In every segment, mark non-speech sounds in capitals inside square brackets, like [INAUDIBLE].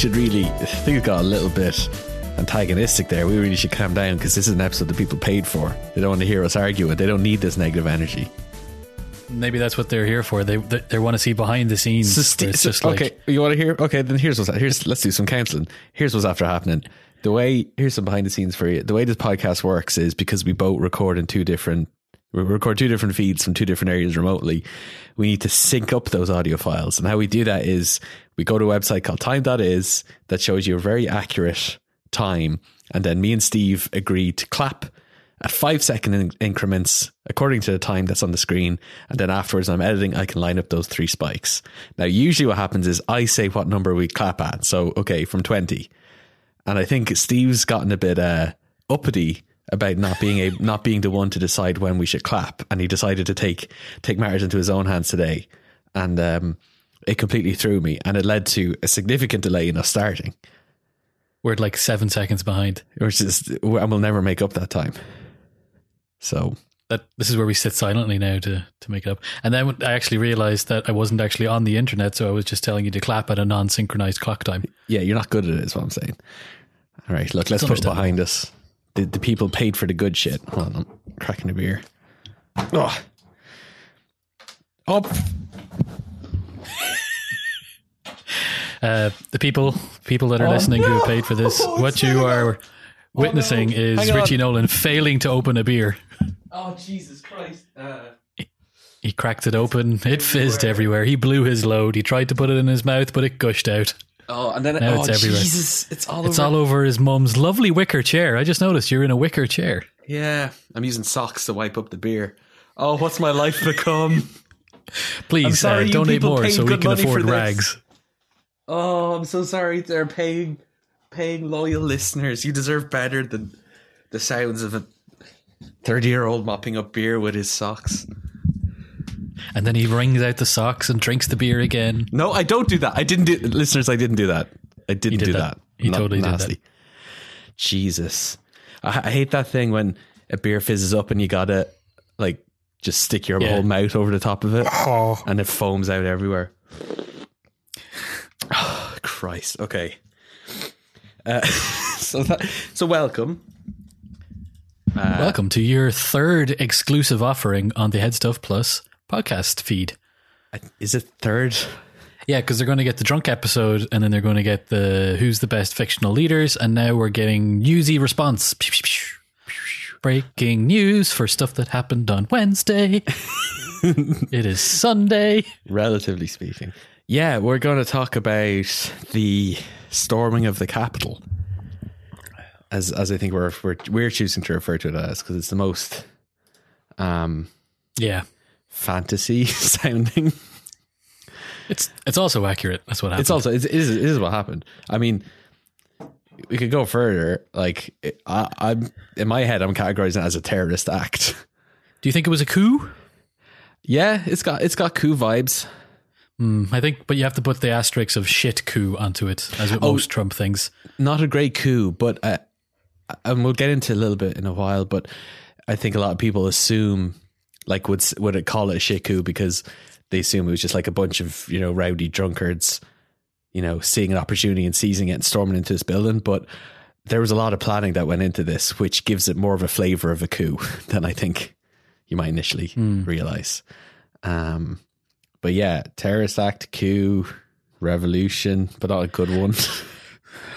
should really. I think it got a little bit antagonistic there. We really should calm down because this is an episode that people paid for. They don't want to hear us argue it. They don't need this negative energy. Maybe that's what they're here for. They they, they want to see behind the scenes. So Ste- it's so- just like okay, you want to hear? Okay, then here's what's here's let's do some counselling. Here's what's after happening. The way here's some behind the scenes for you. The way this podcast works is because we both record in two different we record two different feeds from two different areas remotely. We need to sync up those audio files, and how we do that is we go to a website called Time That Is that shows you a very accurate time, and then me and Steve agree to clap at five second in- increments according to the time that's on the screen. And then afterwards, I'm editing, I can line up those three spikes. Now, usually what happens is I say what number we clap at. So, okay, from 20. And I think Steve's gotten a bit uh, uppity about not being a [LAUGHS] not being the one to decide when we should clap, and he decided to take take matters into his own hands today, and um, it completely threw me, and it led to a significant delay in us starting, we're like seven seconds behind. which is and we'll never make up that time. So That this is where we sit silently now to to make it up. And then I actually realized that I wasn't actually on the internet, so I was just telling you to clap at a non-synchronized clock time. Yeah, you're not good at it, is what I'm saying. All right, look, let's put it behind us. The, the people paid for the good shit. Hold on, I'm cracking a beer. Oh. Up. Uh, the people people that are listening who have paid for this, [LAUGHS] what you are witnessing is Hang on. Richie Nolan failing to open a beer. Oh, Jesus Christ. Uh, He cracked it open. It fizzed everywhere. He blew his load. He tried to put it in his mouth, but it gushed out. oh, and then Now oh, it's everywhere. Jesus, it's all It's over. all over his mum's lovely wicker chair. I just noticed you're in a wicker chair. yeah, I'm using socks to wipe up the beer. Oh, what's my life become? Please sorry uh, donate more so we can afford rags. Oh, I'm so sorry. They're paying, paying loyal listeners. You deserve better than the sounds of a thirty-year-old mopping up beer with his socks. And then he wrings out the socks and drinks the beer again. No, I don't do that. I didn't do listeners. I didn't do that. I didn't did do that. that. He Not totally did that. Jesus, I, I hate that thing when a beer fizzes up and you gotta like just stick your Yeah. whole mouth over the top of it, oh. and it foams out everywhere. Oh, [SIGHS] Christ. Okay. Uh, [LAUGHS] so that so welcome. Welcome to your third exclusive offering on the HeadStuff Plus podcast feed. Is it third? Yeah, because they're going to get the drunk episode and then they're going to get the who's the best fictional leaders, and now we're getting newsy response. Breaking news for stuff that happened on Wednesday. [LAUGHS] it is Sunday. Relatively speaking. Yeah, we're going to talk about the storming of the Capitol. As as I think we're we're, we're choosing to refer to it as because it's the most um Yeah, fantasy [LAUGHS] sounding. it's it's also accurate. That's what happened. It's also it is it is what happened. I mean, we could go further. Like I, I'm in my head, I'm categorizing it as a terrorist act. Do you think it was a coup? Yeah, it's got it's got coup vibes. I think, but you have to put the asterisk of shit coup onto it, as with most Trump things. not a great coup, but uh, and we'll get into a little bit in a while. But I think a lot of people assume, like, would would it call it a shit coup because they assume it was just like a bunch of you know rowdy drunkards, you know, seeing an opportunity and seizing it and storming into this building. But there was a lot of planning that went into this, which gives it more of a flavor of a coup [LAUGHS] than I think you might initially realize. Um, but yeah, terrorist act, coup, revolution, but not a good one. [LAUGHS]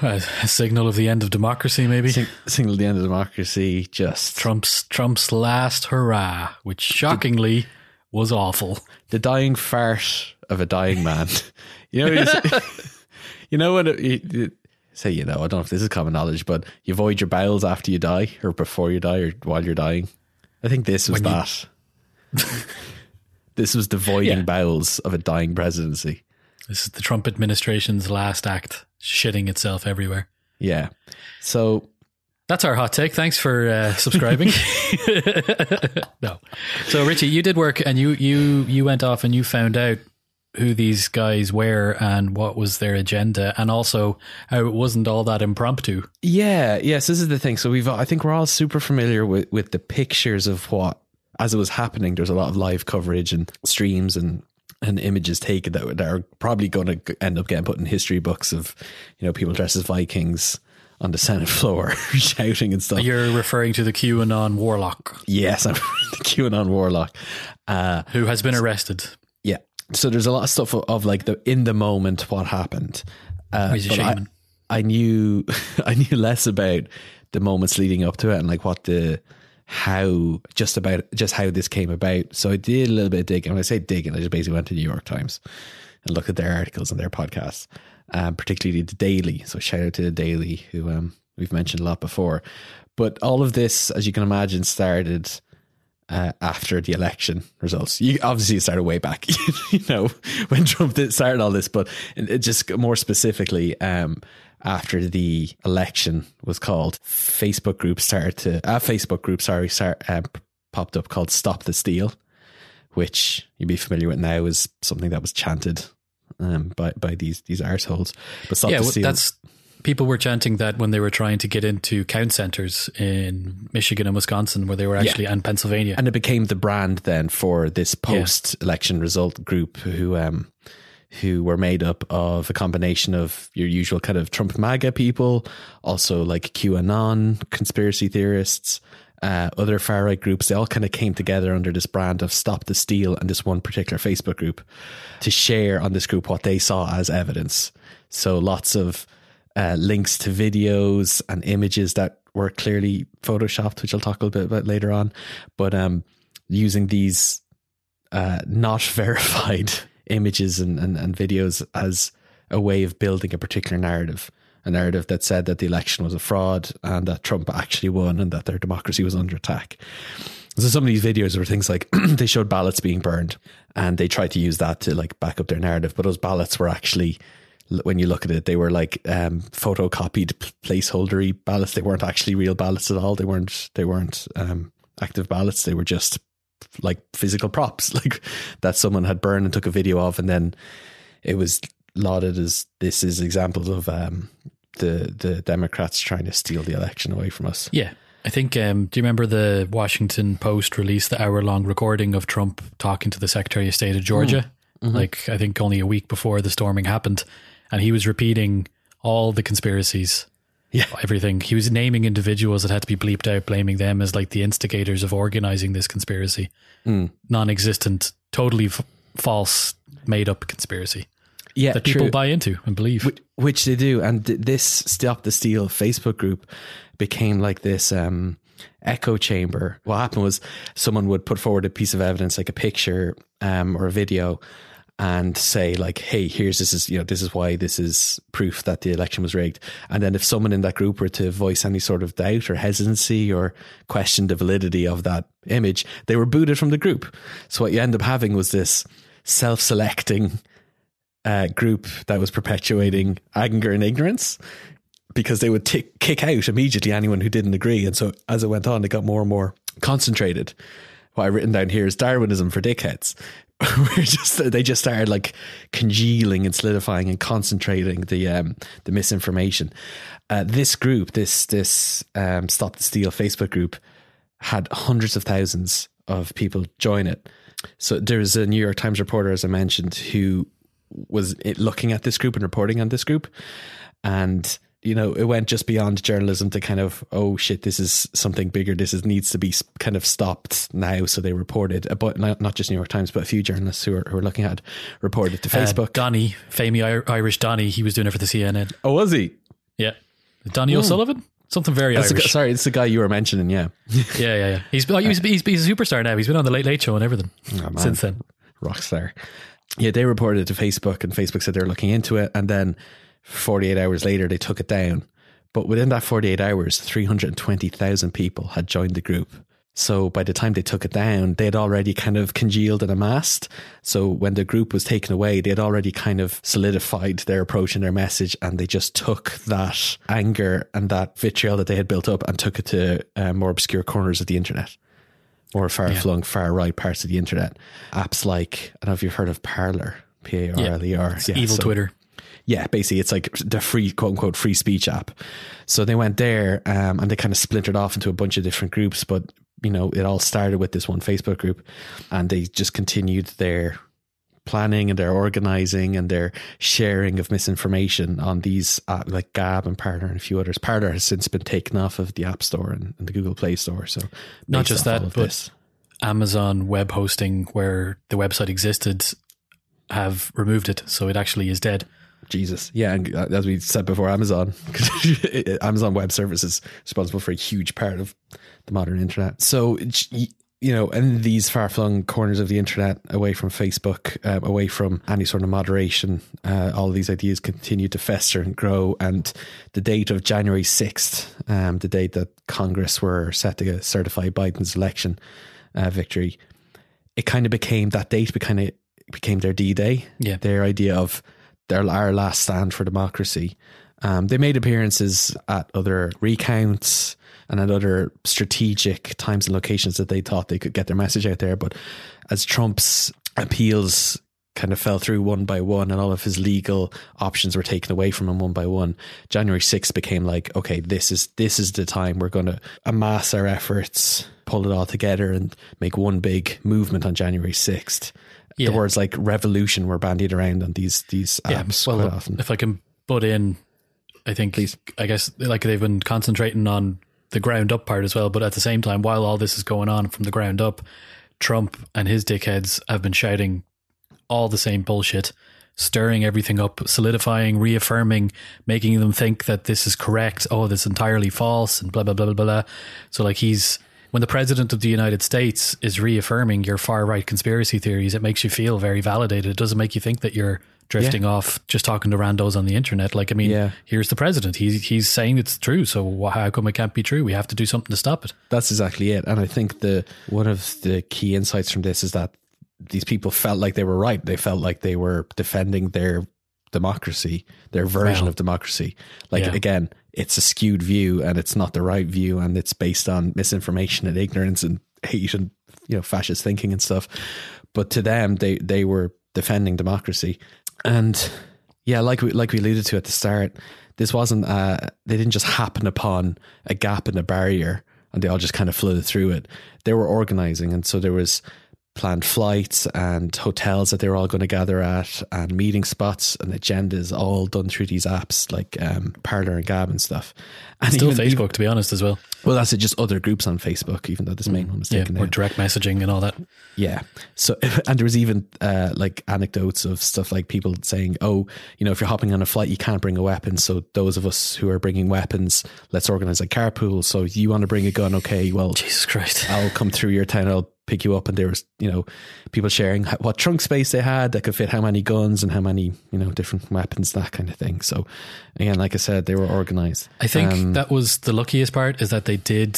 A, signal of the end of democracy, maybe. Sing- signal of the end of democracy. Just Trump's Trump's last hurrah, which shockingly was awful. the dying fart of a dying man. [LAUGHS] you know, you, [LAUGHS] you know when it, you, you say you know. I don't know if this is common knowledge, but you avoid your bowels after you die, or before you die, or while you're dying. I think this was When you- that. This was the voiding Yeah. bowels of a dying presidency. This is the Trump administration's last act, shitting itself everywhere. Yeah. So That's our hot take. Thanks for uh, subscribing. [LAUGHS] [LAUGHS] no, so Richie, you did work, and you you you went off and you found out who these guys were and what was their agenda, and also how it wasn't all that impromptu. Yeah, yes, this is the thing. So we've, I think we're all super familiar with, with the pictures of what, as it was happening, there's a lot of live coverage and streams and and images taken that, that are probably going to end up getting put in history books of you know people dressed as Vikings on the Senate [LAUGHS] floor [LAUGHS] shouting and stuff. You're referring to the QAnon warlock. Yes, I'm [LAUGHS] the QAnon warlock. Uh, Who has been arrested. Yeah. So there's a lot of stuff of, of like the in the moment what happened. Uh, He's a shaman. I, I knew I knew less about the moments leading up to it and like what the how just about just how this came about. So I did a little bit of digging. When I say digging, I just basically went to New York Times and looked at their articles and their podcasts, um, particularly the Daily. So shout out to the Daily, who um, we've mentioned a lot before. But all of this, as you can imagine, started uh, after the election results. You obviously started way back, [LAUGHS] you know, when Trump did, started all this, but it just more specifically, um, after the election was called, Facebook groups started to a Facebook group, sorry, start, uh, popped up called "Stop the Steal," which you'd be familiar with now is something that was chanted um, by by these these arseholes. But "Stop yeah, the Steal." that's people were chanting that when they were trying to get into count centers in Michigan and Wisconsin, where they were actually yeah. and Pennsylvania, and it became the brand then for this post-election yeah. result group who um, who were made up of a combination of your usual kind of Trump MAGA people, also like QAnon conspiracy theorists, uh, other far right groups. They all kind of came together under this brand of Stop the Steal and this one particular Facebook group to share on this group what they saw as evidence. So lots of uh, links to videos and images that were clearly photoshopped, which I'll talk a little bit about later on. But um, using these uh, not [LAUGHS] verified images and, and, and videos as a way of building a particular narrative a narrative that said that the election was a fraud and that Trump actually won and that their democracy was under attack. So some of these videos were things like [CLEARS THROAT] they showed ballots being burned and they tried to use that to like back up their narrative, but those ballots were actually when you look at it, they were like um, photocopied placeholdery ballots. They weren't actually real ballots at all. They weren't. They weren't um, active ballots. They were just like physical props, [LAUGHS] like that someone had burned and took a video of, and then it was lauded as this is examples of um, the the Democrats trying to steal the election away from us. Yeah. I think. Um, do you remember the Washington Post released the hour long recording of Trump talking to the Secretary of State of Georgia? Mm. Mm-hmm. Like I think only a week before the storming happened, and he was repeating all the conspiracies yeah. [LAUGHS] everything. He was naming individuals that had to be bleeped out, blaming them as like the instigators of organizing this conspiracy. Mm. Non existent, totally f- false, made up conspiracy. Yeah, that people buy into and believe. Which, which they do. And th- this Stop the Steal Facebook group became like this um, echo chamber. What happened was someone would put forward a piece of evidence, like a picture um, or a video, and say like, "Hey, here's this is you know this is why this is proof that the election was rigged." And then if someone in that group were to voice any sort of doubt or hesitancy or question the validity of that image, they were booted from the group. So what you end up having was this self-selecting uh, group that was perpetuating anger and ignorance because they would t- kick out immediately anyone who didn't agree. And so as it went on, it got more and more concentrated. What I've written down here is Darwinism for dickheads. [LAUGHS] We're just they just started like congealing and solidifying and concentrating the um, the misinformation. Uh, this group, this this um, Stop the Steal Facebook group, had hundreds of thousands of people join it. So there's a New York Times reporter, as I mentioned, who was looking at this group and reporting on this group, and you know, it went just beyond journalism to kind of, oh shit, this is something bigger. This is needs to be kind of stopped now. So they reported, but not, not just New York Times, but a few journalists who are, who are looking at reported to uh, Facebook. Uh, Donie, famous Irish Donie, he was doing it for the CNN. Oh, was he? Yeah, Donie O'Sullivan. Something very That's Irish. Sorry, it's the guy you were mentioning. Yeah, [LAUGHS] yeah, yeah, yeah. He's, oh, he's, he's, he's a superstar now. He's been on the Late Late Show and everything oh, since then. Rock star. Yeah, they reported to Facebook, and Facebook said they're looking into it, and then 48 hours later they took it down but within that 48 hours, 320,000 people had joined the group. So by the time they took it down, they had already kind of congealed and amassed. So when the group was taken away, they had already kind of solidified their approach and their message. And they just took that anger and that vitriol that they had built up and took it to uh, more obscure corners of the internet, more far flung, yeah. far right parts of the internet. Apps like, I don't know if you've heard of Parler, P A R L E R. Evil so, Twitter yeah, basically it's like the free quote unquote free speech app. So they went there um, and they kind of splintered off into a bunch of different groups, but you know, it all started with this one Facebook group and they just continued their planning and their organizing and their sharing of misinformation on these uh, like Gab and Parler and a few others. Parler has since been taken off of the App Store and, and the Google Play Store. So Not just that, but this. Amazon web hosting, where the website existed, have removed it, so it actually is dead. Jesus, yeah, and uh, as we said before, Amazon, [LAUGHS] Amazon Web Services responsible for a huge part of the modern internet. So you know, in these far flung corners of the internet, away from Facebook, um, away from any sort of moderation, uh, all these ideas continue to fester and grow. And the date of January sixth, um, the date that Congress were set to certify Biden's election uh, victory, it kind of became that date. Became it became their D Day. Yeah. their idea of their our last stand for democracy. Um, they made appearances at other recounts and at other strategic times and locations that they thought they could get their message out there. But as Trump's appeals kind of fell through one by one and all of his legal options were taken away from him one by one, January 6th became like, okay, this is this is the time we're going to amass our efforts, pull it all together and make one big movement on January 6th. Yeah. The words like revolution were bandied around on these these apps well, quite often. if I can butt in, I think Please. I guess like they've been concentrating on the ground up part as well. But at the same time, while all this is going on from the ground up, Trump and his dickheads have been shouting all the same bullshit, stirring everything up, solidifying, reaffirming, making them think that this is correct. Oh, this is entirely false, and blah blah blah blah blah. So like he's when the president of the United States is reaffirming your far right conspiracy theories, it makes you feel very validated. It doesn't make you think that you're drifting off just talking to randos on the internet. Like, I mean, Yeah. here's the president. He's he's saying it's true. So how come it can't be true? We have to do something to stop it. That's exactly it. And I think the one of the key insights from this is that these people felt like they were right. They felt like they were defending their democracy, their version of democracy. Like yeah. again, it's a skewed view and it's not the right view and it's based on misinformation and ignorance and hate and you know fascist thinking and stuff. But to them, they they were defending democracy. And yeah, like we like we alluded to at the start, this wasn't uh they didn't just happen upon a gap in a barrier and they all just kind of flooded through it. They were organizing and so there was planned flights and hotels that they're all going to gather at and meeting spots and agendas all done through these apps like um Parler and Gab and stuff. And Still even- Facebook, to be honest, as well. well, that's it. Just other groups on Facebook, even though this main one was Yeah, taken or out. direct messaging and all that. Yeah. So, [LAUGHS] and there was even uh, like anecdotes of stuff like people saying, "Oh, you know, if you're hopping on a flight, you can't bring a weapon. So those of us who are bringing weapons, let's organize a carpool. So you want to bring a gun? Okay, well, Jesus Christ. I'll come through your town. I'll pick you up." And there was, you know, people sharing what trunk space they had that could fit how many guns and how many, you know, different weapons, that kind of thing. So, again, like I said, they were organized. I think Um, that was the luckiest part is that they did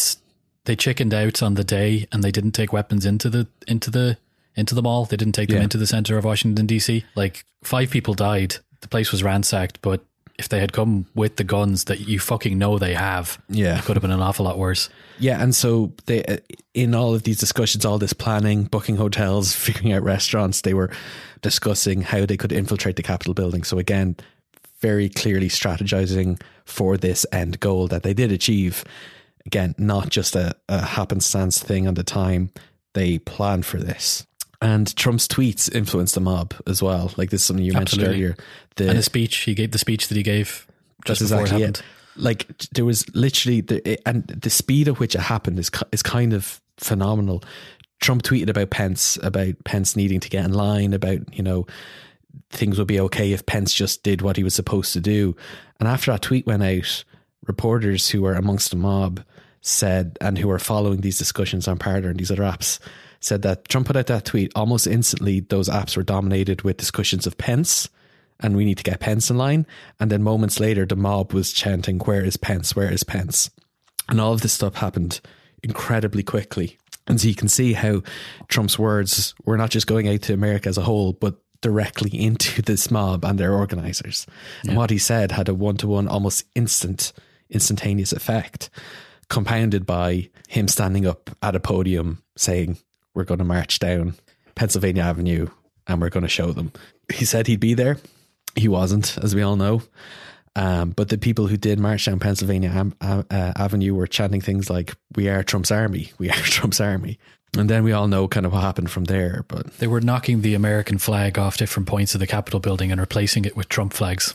they chickened out on the day and they didn't take weapons into the into the into the mall. They didn't take them Yeah. into the center of Washington DC. Like five people died. The place was ransacked, but if they had come with the guns that you fucking know they have, Yeah. it could have been an awful lot worse. Yeah, and so they, uh, in all of these discussions, all this planning, booking hotels, [LAUGHS] figuring out restaurants, they were discussing how they could infiltrate the Capitol building. So again, very clearly strategizing for this end goal that they did achieve. Again, not just a, a happenstance thing on the time. They planned for this. And Trump's tweets influenced the mob as well. Like this is something you mentioned earlier. The, And the speech he gave, the speech that he gave just before exactly it it. happened. Like there was literally the and the speed at which it happened is is kind of phenomenal. Trump tweeted about Pence about Pence needing to get in line about you know things would be okay if Pence just did what he was supposed to do. And after that tweet went out, reporters who were amongst the mob said and who were following these discussions on Parler and these other apps said that Trump put out that tweet almost instantly. Those apps were dominated with discussions of Pence and we need to get Pence in line. And then moments later, the mob was chanting, Where is Pence? Where is Pence? And all of this stuff happened incredibly quickly. And so you can see how Trump's words were not just going out to America as a whole, but directly [LAUGHS] into this mob and their organizers. And what he said had a one to one, almost instant, instantaneous effect, compounded by him standing up at a podium saying, We're going to march down Pennsylvania Avenue and we're going to show them. He said he'd be there. He wasn't, as we all know. Um, but the people who did march down Pennsylvania Am- uh, Avenue were chanting things like, We are Trump's army. We are [LAUGHS] Trump's army. And then we all know kind of what happened from there. But They were knocking the American flag off different points of the Capitol building and replacing it with Trump flags.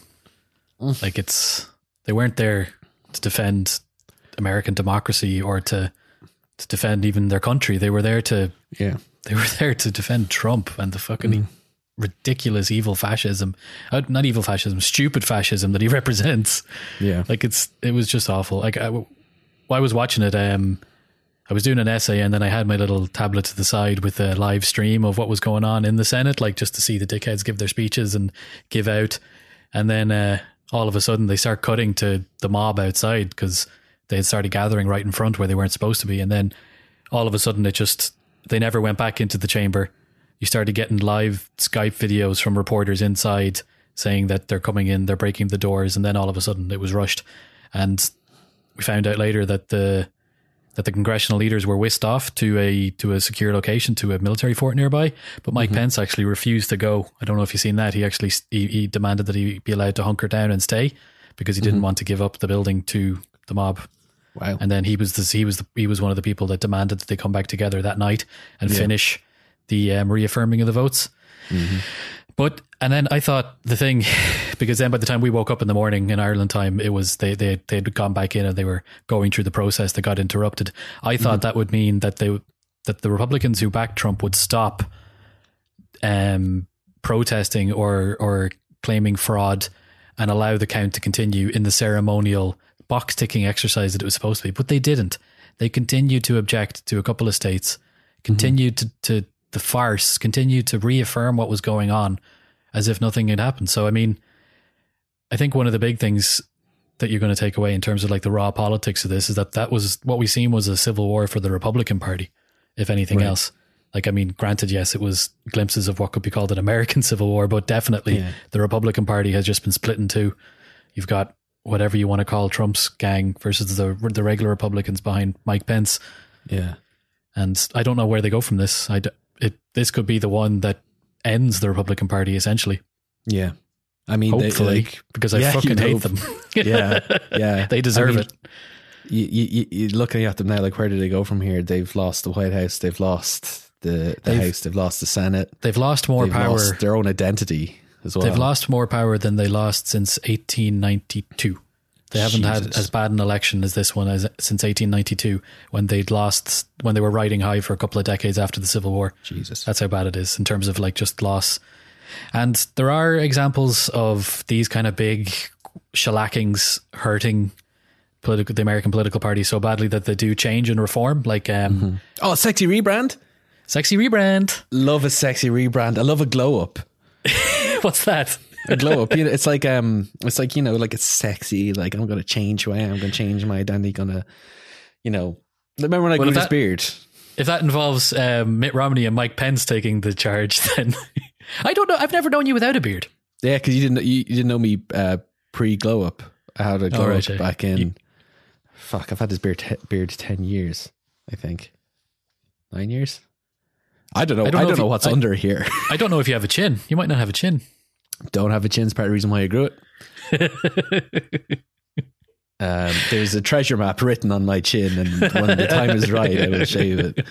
Like it's they weren't there to defend American democracy or to to defend even their country. They were there to yeah, they were [LAUGHS] there to defend Trump and the fucking ridiculous evil fascism, uh, not evil fascism, stupid fascism that he [LAUGHS] represents. yeah, Like it's it was just awful. Like I, I was watching it, um, I was doing an essay and then I had my little tablet to the side with a live stream of what was going on in the Senate, like just to see the dickheads give their speeches and give out. And then uh, all of a sudden they start cutting to the mob outside because they had started gathering right in front where they weren't supposed to be. And then all of a sudden it just they never went back into the chamber. You started getting live Skype videos from reporters inside saying that they're coming in, they're breaking the doors, and then all of a sudden it was rushed. And we found out later that the that the congressional leaders were whisked off to a to a secure location to a military fort nearby. But Mike mm-hmm. Pence actually refused to go. I don't know if you've seen that. He actually he, he demanded that he be allowed to hunker down and stay because he didn't mm-hmm. want to give up the building to the mob. wow, And then he was the, he was the, he was one of the people that demanded that they come back together that night and finish the um, reaffirming of the votes. But and then I thought the thing [LAUGHS] because then by the time we woke up in the morning in Ireland time, it was they they they'd gone back in and they were going through the process that got interrupted. I thought that would mean that they that the Republicans who backed Trump would stop um, protesting or or claiming fraud and allow the count to continue in the ceremonial box ticking exercise that it was supposed to be. But they didn't. They continued to object to a couple of states, continued to, to the farce, continued to reaffirm what was going on as if nothing had happened. So, I mean, I think one of the big things that you're going to take away in terms of like the raw politics of this is that that was what we seen was a civil war for the Republican Party, if anything Right. else. Like, I mean, granted, yes, it was glimpses of what could be called an American [LAUGHS] civil war, but definitely Yeah. the Republican Party has just been split in two. You've got whatever you want to call Trump's gang versus the the regular Republicans behind Mike Pence, yeah, and I don't know where they go from this. I d- it this could be the one that ends the Republican Party essentially. yeah. I mean, they, Hopefully, like, because I yeah, fucking hate hope. them. [LAUGHS] yeah, yeah, [LAUGHS] they deserve I mean, it. You, you, you- you're looking at them now. Like, where do they go from here? They've lost the White House. They've lost the the They've- House. They've lost the Senate. They've lost more They've power. lost their own identity as well. They've lost more power than they lost since 1892. They haven't had as bad an election as this one as since 1892 when they'd lost when they were riding high for a couple of decades after the Civil War. Jesus. That's how bad it is in terms of like just loss. And there are examples of these kind of big shellackings hurting political the American political party so badly that they do change and reform. Like um, oh, sexy rebrand. sexy rebrand. Love a sexy rebrand. I love a glow up. [LAUGHS] What's that? A glow up. You know, it's like um, it's like you know, like it's sexy. Like I'm gonna change who I am. I'm gonna change my identity. Gonna, you know, remember when I Well, grew this that- beard? If that involves um, Mitt Romney and Mike Pence taking the charge, [LAUGHS] then I don't know. I've never known you without a beard. Yeah, because you didn't you, you didn't know me uh, pre glow up. I had a glow right, up yeah. back in. You- fuck, I've had this beard te- beard ten years. I think nine years. I don't know. I don't don't know know, you- what's I- under here. I don't know if you have a chin. You might not have a chin. Don't have a chin's part of the reason why I grew it. [LAUGHS] um, there's a treasure map written on my chin, and when the time is right, I will shave it.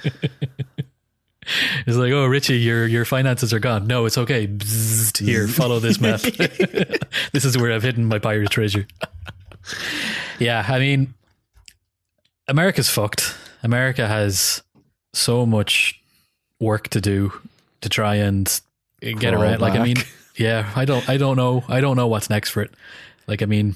It's like, oh, Richie, your your finances are gone. No, it's okay. Bzzzt. Here, follow this map. [LAUGHS] this is where I've hidden my pirate treasure. yeah, I mean, America's fucked. America has so much work to do to try and get Crawl around. Like, I mean, back. Yeah, I don't, I don't know, I don't know what's next for it. Like, I mean,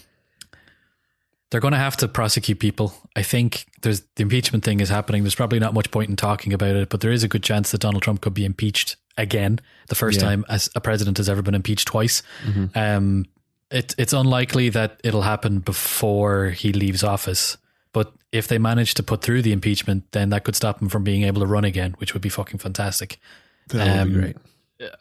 they're going to have to prosecute people. I think there's the impeachment thing is happening. There's probably not much point in talking about it, but there is a good chance that Donald Trump could be impeached again, the first Yeah. time as a president has ever been impeached twice. Um, it, it's unlikely that it'll happen before he leaves office. But if they manage to put through the impeachment, then that could stop him from being able to run again, which would be fucking fantastic. That would be Um, great.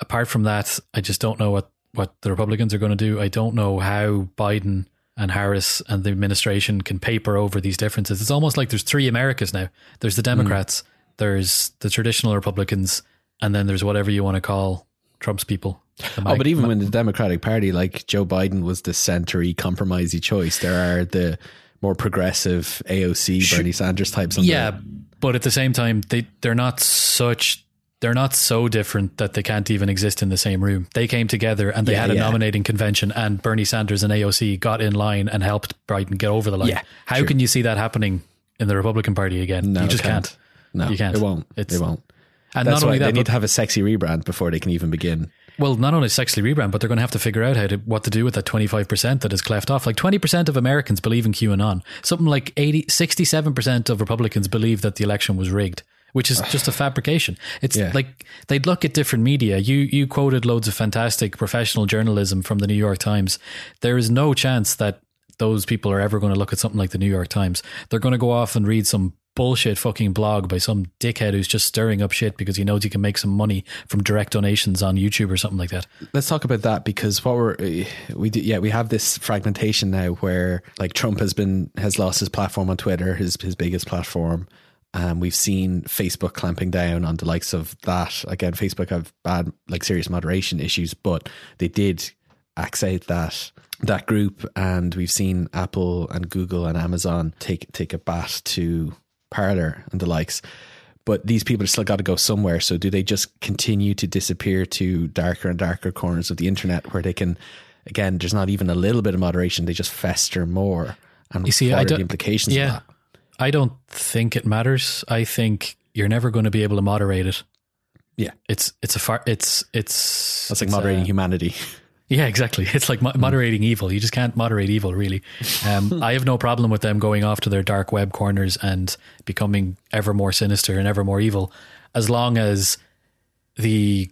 Apart from that, I just don't know what, what the Republicans are going to do. I don't know how Biden and Harris and the administration can paper over these differences. It's almost like there's three Americas now. There's the hmm. Democrats, there's the traditional Republicans, and then there's whatever you want to call Trump's people. The Oh, but even when the Democratic Party, like Joe Biden, was the centery, compromisey choice, there are the more progressive AOC, Bernie Sanders types. On yeah, the, but at the same time, they they're not such they're not so different that they can't even exist in the same room. They came together and they Yeah, had a yeah. nominating convention, and Bernie Sanders and AOC got in line and helped Biden get over the line. Yeah, How true. can you see that happening in the Republican Party again? No, you just can't. No, You can't. It won't. It's- it won't. And That's not only that, they need to have a sexy rebrand before they can even begin. Well, not only sexually rebrand, but they're going to have to figure out how to what to do with that twenty five percent that is cleft off. Like twenty percent of Americans believe in QAnon. Something like 80, 67 percent of Republicans believe that the election was rigged, which is [SIGHS] just a fabrication. It's Yeah. like they'd look at different media. You you quoted loads of fantastic professional journalism from the New York Times. There is no chance that those people are ever going to look at something like the New York Times. They're going to go off and read some bullshit fucking blog by some dickhead who's just stirring up shit because he knows he can make some money from direct donations on YouTube or something like that. Let's talk about that because what we're we do, yeah we have this fragmentation now where like Trump has been has lost his platform on Twitter his his biggest platform. Um, we've seen Facebook clamping down on the likes of that. Again, Facebook have bad, like serious moderation issues, but they did axe out that that group, and we've seen Apple and Google and Amazon take take a bat to Parler and the likes. But these people have still got to go somewhere. So do they just continue to disappear to darker and darker corners of the internet where they can, again, there's not even a little bit of moderation. They just fester more. And You see, what I are the don't- implications yeah. of that? I don't think it matters. I think you're never going to be able to moderate it. Yeah. It's it's a far it's it's That's like it's, moderating uh, humanity. Yeah, exactly. It's like mo- moderating evil. You just can't moderate evil, really. Um, [LAUGHS] I have no problem with them going off to their dark web corners and becoming ever more sinister and ever more evil, as long as the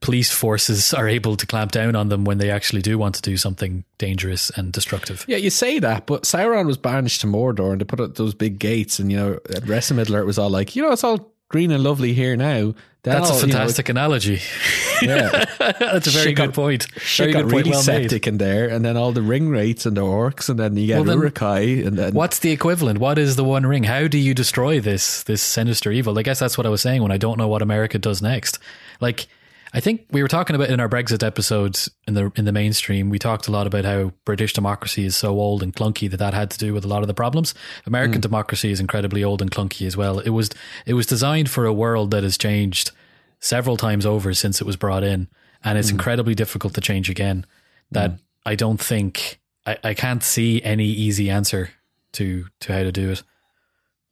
police forces [LAUGHS] are able to clamp down on them when they actually do want to do something dangerous and destructive. Yeah, you say that, but Sauron was banished to Mordor and they put up those big gates. And, you know, at Middle Earth was all like, you know, it's all green and lovely here now. That's a all, you know, fantastic analogy. [LAUGHS] yeah. [LAUGHS] That's a very Shit good got- point. Very got good point. really Well made. septic in there, and then all the Ringwraiths and the orcs, and then you get Well, Uruk-hai, and then What's the equivalent? What is the One Ring? How do you destroy this this sinister evil? I guess that's what I was saying when I don't know what America does next. Like, I think we were talking about in our Brexit episodes in the in the mainstream. We talked a lot about how British democracy is so old and clunky that that had to do with a lot of the problems. American hmm. democracy is incredibly old and clunky as well. It was it was designed for a world that has changed several times over since it was brought in, and it's hmm. incredibly difficult to change again. That hmm. I don't think I, I can't see any easy answer to to how to do it,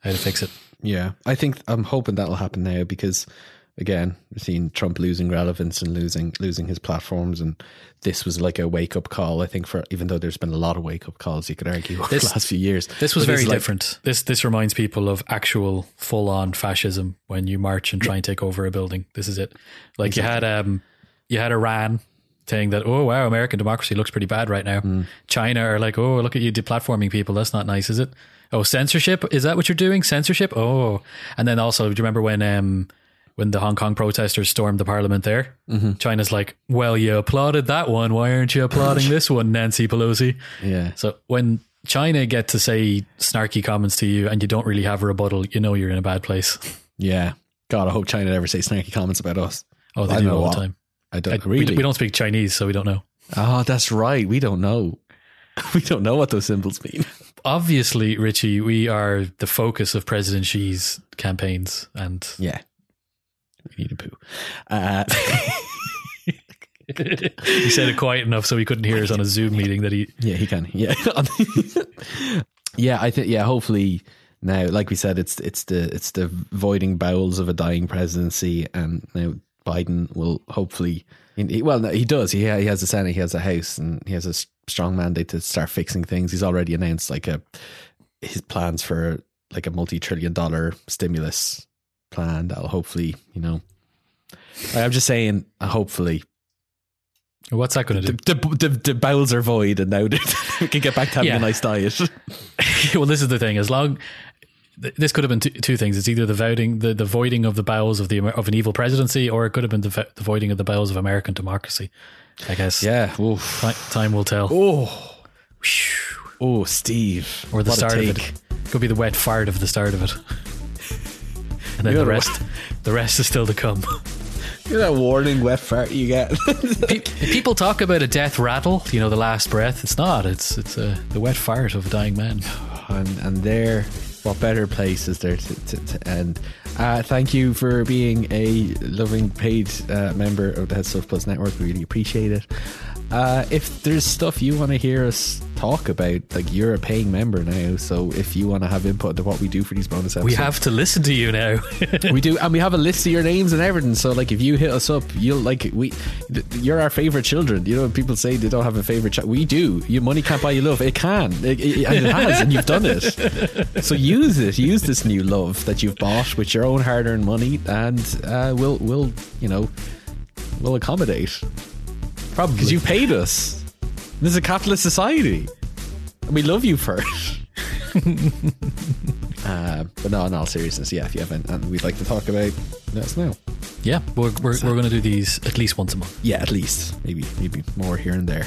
how to fix it. Yeah, I think I'm hoping that'll happen now because again, seeing Trump losing relevance and losing losing his platforms, and this was like a wake up call. I think for even though there's been a lot of wake up calls, you could argue [LAUGHS] over This- the last few years. This was But very it's like- different. This this reminds people of actual full on fascism when you march and try and take over a building. This is it. Like you had um you had Iran saying that oh wow American democracy looks pretty bad right now. Hmm. China are like oh look at you deplatforming people. That's not nice, is it? Oh censorship is that what you're doing? Censorship? Oh, and then also do you remember when um when the Hong Kong protesters stormed the parliament there? Mm-hmm. China's like, well, you applauded that one. Why aren't you applauding this one, Nancy Pelosi? Yeah, So when China get to say snarky comments to you and you don't really have a rebuttal, you know you're in a bad place. yeah. God, I hope China never say snarky comments about us. Oh, they I do all what. the time. I I, don't we, really. we don't speak Chinese, so we don't know. oh, that's right. We don't know. [LAUGHS] We don't know what those symbols mean. Obviously, Richie, we are the focus of President Xi's campaigns, and Yeah, we need a poo. Uh, [LAUGHS] he said it quiet enough so he couldn't hear us on a Zoom meeting that he. Yeah, he can. Yeah, [LAUGHS] yeah. I think. Yeah, hopefully now, like we said, it's it's the it's the voiding bowels of a dying presidency, and now Biden will hopefully. Well, no, he does. He he has a Senate, he has a House, and he has a strong mandate to start fixing things. He's already announced like a his plans for like a multi-trillion dollar stimulus plan that'll hopefully, you know. I'm just saying, uh, hopefully, What's that going to do? the, the, the bowels are void, and now [LAUGHS] we can get back to having Yeah. a nice diet. [LAUGHS] [LAUGHS] well, this is the thing. As long this could have been two, two things. It's either the voiding, the, the voiding of the bowels of the of an evil presidency, or it could have been the, the voiding of the bowels of American democracy. I guess. Yeah. Oof. Ti- time will tell. Oh. Oh, Steve. or the What start of it. Could be the wet fart of the start of it. And then You the rest, [LAUGHS] the rest is still to come. At that warning wet fart you get. [LAUGHS] Pe- People talk about a death rattle, you know, the last breath. It's not. It's it's a, the wet fart of a dying man. [SIGHS] and, and there, what better place is there to, to, to end? Uh, thank you for being a loving paid uh, member of the HeadStuff Plus Network. We really appreciate it. Uh, if there's stuff you want to hear us talk about, like you're a paying member now, so if you want to have input into what we do for these bonus episodes, We have to listen to you now. [LAUGHS] we do, and we have a list of your names and everything. So, like, if you hit us up, you'll like we, th- you're our favorite children. You know, people say they don't have a favorite child. We do. Your money can't buy you love. It can, it, it, and it has, and you've done it. So use it. Use this new love that you've bought with your own hard-earned money, and uh, we'll, we'll, you know, we'll accommodate Probably. because you paid us. This is a capitalist society, and we love you for it. [LAUGHS] uh, but no, in all seriousness, yeah. If you haven't, and we'd like to talk about, let us know. yeah, we're, we're, we're going to do these at least once a month. Yeah, at least maybe maybe more here and there.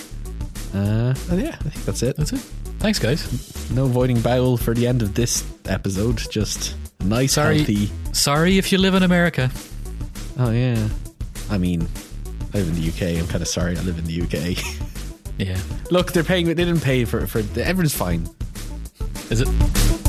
Uh, and yeah, I think that's it. That's it. Thanks, guys. No voiding bowel for the end of this episode. Just nice, Sorry. healthy. Sorry if you live in America. Oh yeah. I mean, I live in the UK. I'm kind of sorry. I live in the UK. [LAUGHS] Yeah. Look, they're paying. But they didn't pay for for. Everyone's fine. Is it?